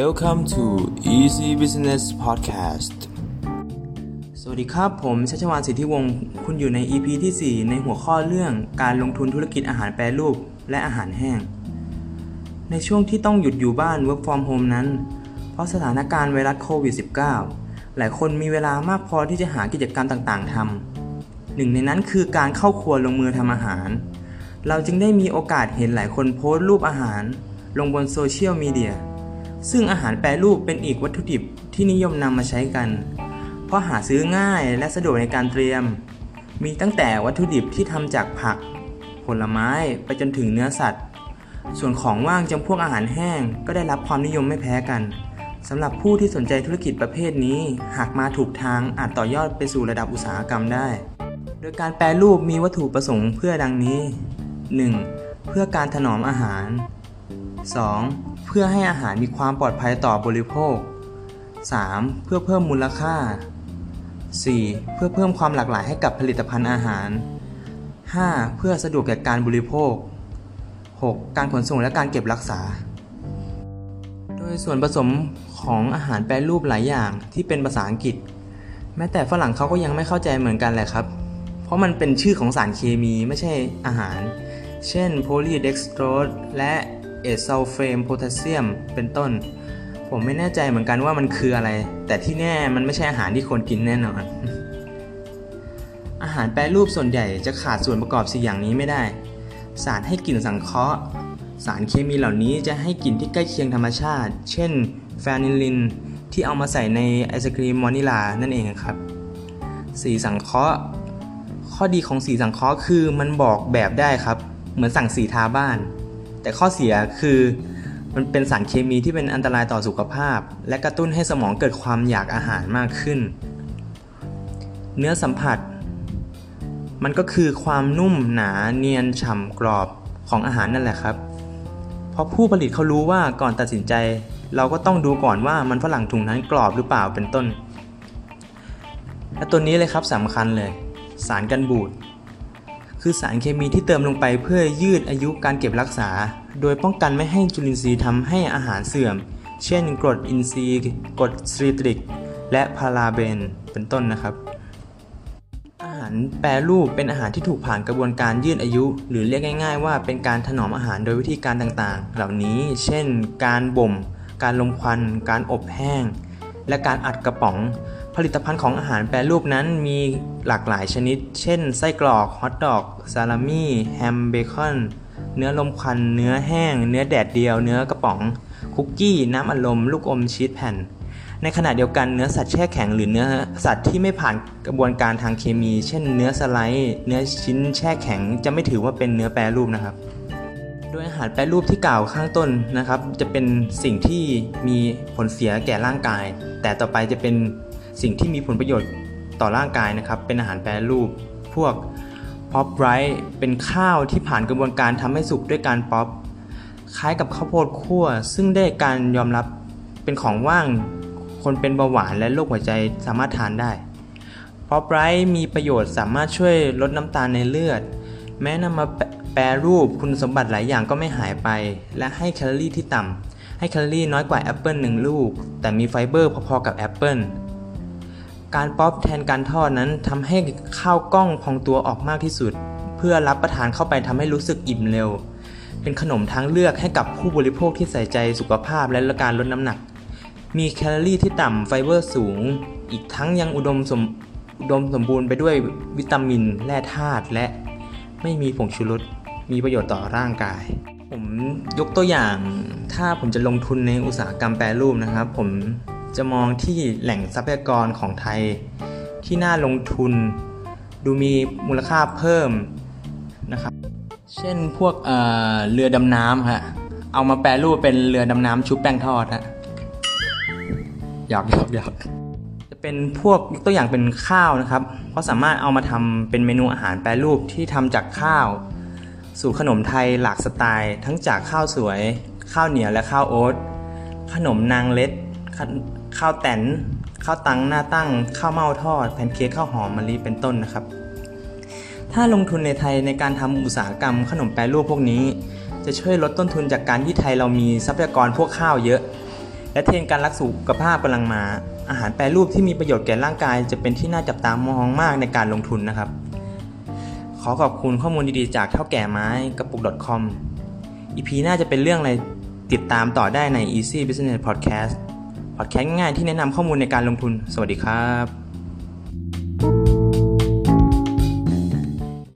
Welcome to Easy Business Podcast สวัสดีครับ ผมชัชวานสิทธิวงศ์ คุณอยู่ใน EP ที่ 4 ในหัวข้อเรื่องการลงทุนธุรกิจอาหารแปรรูปและอาหารแห้ง ในช่วงที่ต้องหยุดอยู่บ้าน work from home นั้น เพราะสถานการณ์ไวรัสโควิด -19 หลายคนมีเวลามากพอที่จะหากิจกรรมต่างๆทำหนึ่งในนั้นคือการเข้าครัวลงมือทำอาหาร เราจึงได้มีโอกาสเห็นหลายคนโพสต์รูปอาหาร ลงบนโซเชียลมีเดีย ซึ่งอาหารแปรรูปเป็นอีกวัตถุดิบที่นิยมนำมาใช้กัน เพราะหาซื้อง่ายและสะดวกในการเตรียม มีตั้งแต่วัตถุดิบที่ทำจากผัก ผลไม้ไปจนถึงเนื้อสัตว์ ส่วนของว่างจำพวกอาหารแห้งก็ได้รับความนิยมไม่แพ้กันสำหรับผู้ที่สนใจธุรกิจประเภทนี้ หากมาถูกทางอาจต่อยอดไปสู่ระดับอุตสาหกรรมได้ โดยการแปรรูปมีวัตถุประสงค์เพื่อดังนี้ 1. เพื่อการถนอมอาหาร 2. เพื่อให้อาหารมีความปลอดภัยต่อบริโภค 3. เพื่อเพิ่มมูลค่า 4. เพื่อเพิ่มความหลากหลายให้กับผลิตภัณฑ์อาหาร 5. เพื่อสะดวกแก่การบริโภค 6. การขนส่งและการเก็บรักษา โดยส่วนผสมของอาหารแปรรูปหลายอย่างที่เป็นภาษาอังกฤษ แม้แต่ฝรั่งเขาก็ยังไม่เข้าใจเหมือนกันแหละครับ เพราะมันเป็นชื่อของสารเคมีไม่ใช่อาหาร เช่นโพลีเด็กสโตรสและ เอซ l ลเฟมโพแทสเซียม เป็นต้น ผมไม่แน่ใจเหมือนกันว่ามันคืออะไร แต่ที่แน่มันไม่ใช่อาหารที่คนกินแน่นอน อาหารแปรรูปส่วนใหญ่จะขาดส่วนประกอบสี่อย่างนี้ไม่ได้ สารให้กลิ่นสังเคราะห์ สารเคมีเหล่านี้จะให้กลิ่นที่ใกล้เคียงธรรมชาติ เช่น vanillin ที่เอามาใส่ในไอศครีมวานิลานั่นเองครับสีสังเคราะห์ ข้อดีของสีสังเคราะห์คือมันบอกแบบได้ครับ เหมือนสั่งสีทาบ้าน แต่ข้อเสียคือมันเป็นสารเคมีที่เป็นอันตรายต่อสุขภาพ และกระตุ้นให้สมองเกิดความอยากอาหารมากขึ้น เนื้อสัมผัส มันก็คือความนุ่มหนาเนียนฉ่ำกรอบของอาหารนั่นแหละครับ เพราะผู้ผลิตเขารู้ว่าก่อนตัดสินใจ เราก็ต้องดูก่อนว่ามันฝรั่งถุงนั้นกรอบหรือเปล่าเป็นต้น และตัวนี้เลยครับสำคัญเลย สารกันบูด คือสารเคมีที่เติมลงไปเพื่อยืดอายุการเก็บรักษา โดยป้องกันไม่ให้จุลินทรีย์ทำให้อาหารเสื่อม เช่นกรดอินทรีย์กรดสตรีตริก และพาราเบน เป็นต้นนะครับ อาหารแปรรูปเป็นอาหารที่ถูกผ่านกระบวนการยืดอายุ หรือเรียกง่ายๆ ว่าเป็นการถนอมอาหารโดยวิธีการต่างๆ เหล่านี้ เช่น การบ่ม การลมควัน การอบแห้ง และการอัดกระป๋อง ผลิตภัณฑ์ของอาหารแปรรูปนั้นมีหลากหลายชนิด เช่น ไส้กรอก ฮอทดอก ซาลามี่ แฮม เบคอน เนื้อลมควัน เนื้อแห้ง เนื้อแดดเดียว เนื้อกระป๋อง คุกกี้ น้ำอัดลม ลูกอมชีสแผ่น ในขณะเดียวกันเนื้อสัตว์แช่แข็งหรือเนื้อสัตว์ที่ไม่ผ่านกระบวนการทางเคมี เช่น เนื้อสไลด์ เนื้อชิ้นแช่แข็ง จะไม่ถือว่าเป็นเนื้อแปรรูปนะครับโดยอาหารแปรรูปที่กล่าวข้างต้นนะครับ จะเป็นสิ่งที่มีผลเสียแก่ร่างกาย แต่ต่อไปจะเป็น สิ่งที่มีผลประโยชน์ต่อร่างกายนะครับ เป็นอาหารแปรรูป พวก pop rice เป็นข้าวที่ผ่านกระบวนการทำให้สุกด้วยการป๊อปคล้ายกับข้าวโพดคั่ว ซึ่งได้การยอมรับเป็นของว่างคนเป็นเบาหวานและโรคหัวใจสามารถทานได้ pop rice มีประโยชน์สามารถช่วยลดน้ำตาลในเลือด แม้นำมาแปรรูปคุณสมบัติหลายอย่างก็ไม่หายไป และให้แคลอรี่ที่ต่ำให้แคลอรี่น้อยกว่าแอปเปิลหนึ่งลูก แต่มีไฟเบอร์พอๆกับแอปเปิล การป๊อปแทนการทอดนั้นทำให้ข้าวกล้องพองตัวออกมากที่สุด เพื่อรับประทานเข้าไปทำให้รู้สึกอิ่มเร็ว เป็นขนมทางเลือกให้กับผู้บริโภคที่ใส่ใจสุขภาพและการลดน้ำหนัก มีแคลอรี่ที่ต่ำไฟเบอร์สูง อีกทั้งยังอุดมสมอุดมสมบูรณ์ไปด้วยวิตามินแร่ธาตุและไม่มีผงชูรสมีประโยชน์ต่อร่างกาย ผมยกตัวอย่างถ้าผมจะลงทุนในอุตสาหกรรมแปรรูปนะครับ ผม จะมองที่แหล่งทรัพยากรของไทย ที่น่าลงทุน ดูมีมูลค่าเพิ่มนะครับเช่นพวกเเรือดำน้ำฮะเอามาแปรรูปเป็นเรือดำน้ำชุบแป้งทอดฮะหยอกหยอกหยอกจะเป็นพวกยกตัวอย่างเป็นข้าวนะครับ เพราะสามารถเอามาทำเป็นเมนูอาหารแปรรูปที่ทำจากข้าว สูตรขนมไทยหลากสไตล์ ทั้งจากข้าวสวย ข้าวเหนียวและข้าวโอ๊ตขนมนางเล็ด ข้าวแตนข้าวตังหน้าตั้ง ข้าวเม่าทอด แพนเค้กข้าวหอมมะลิเป็นต้นนะครับ ถ้าลงทุนในไทยในการทำอุตสาหกรรมขนมแปรรูปพวกนี้ จะช่วยลดต้นทุนจากการที่ไทยเรามีทรัพยากรพวกข้าวเยอะ และเทรนการรักสุขภาพกำลังมา อาหารแปรรูปที่มีประโยชน์แก่ร่างกาย จะเป็นที่น่าจับตามองมากในการลงทุนนะครับ ขอขอบคุณข้อมูลดีๆจากเท่าแก่ไม้กระปุก .com อีพีหน้าจะเป็นเรื่องอะไรติดตามต่อได้ใน Easy Business Podcast พอดแคสต์ง่ายๆที่แนะนำข้อมูลในการลงทุน สวัสดีครับ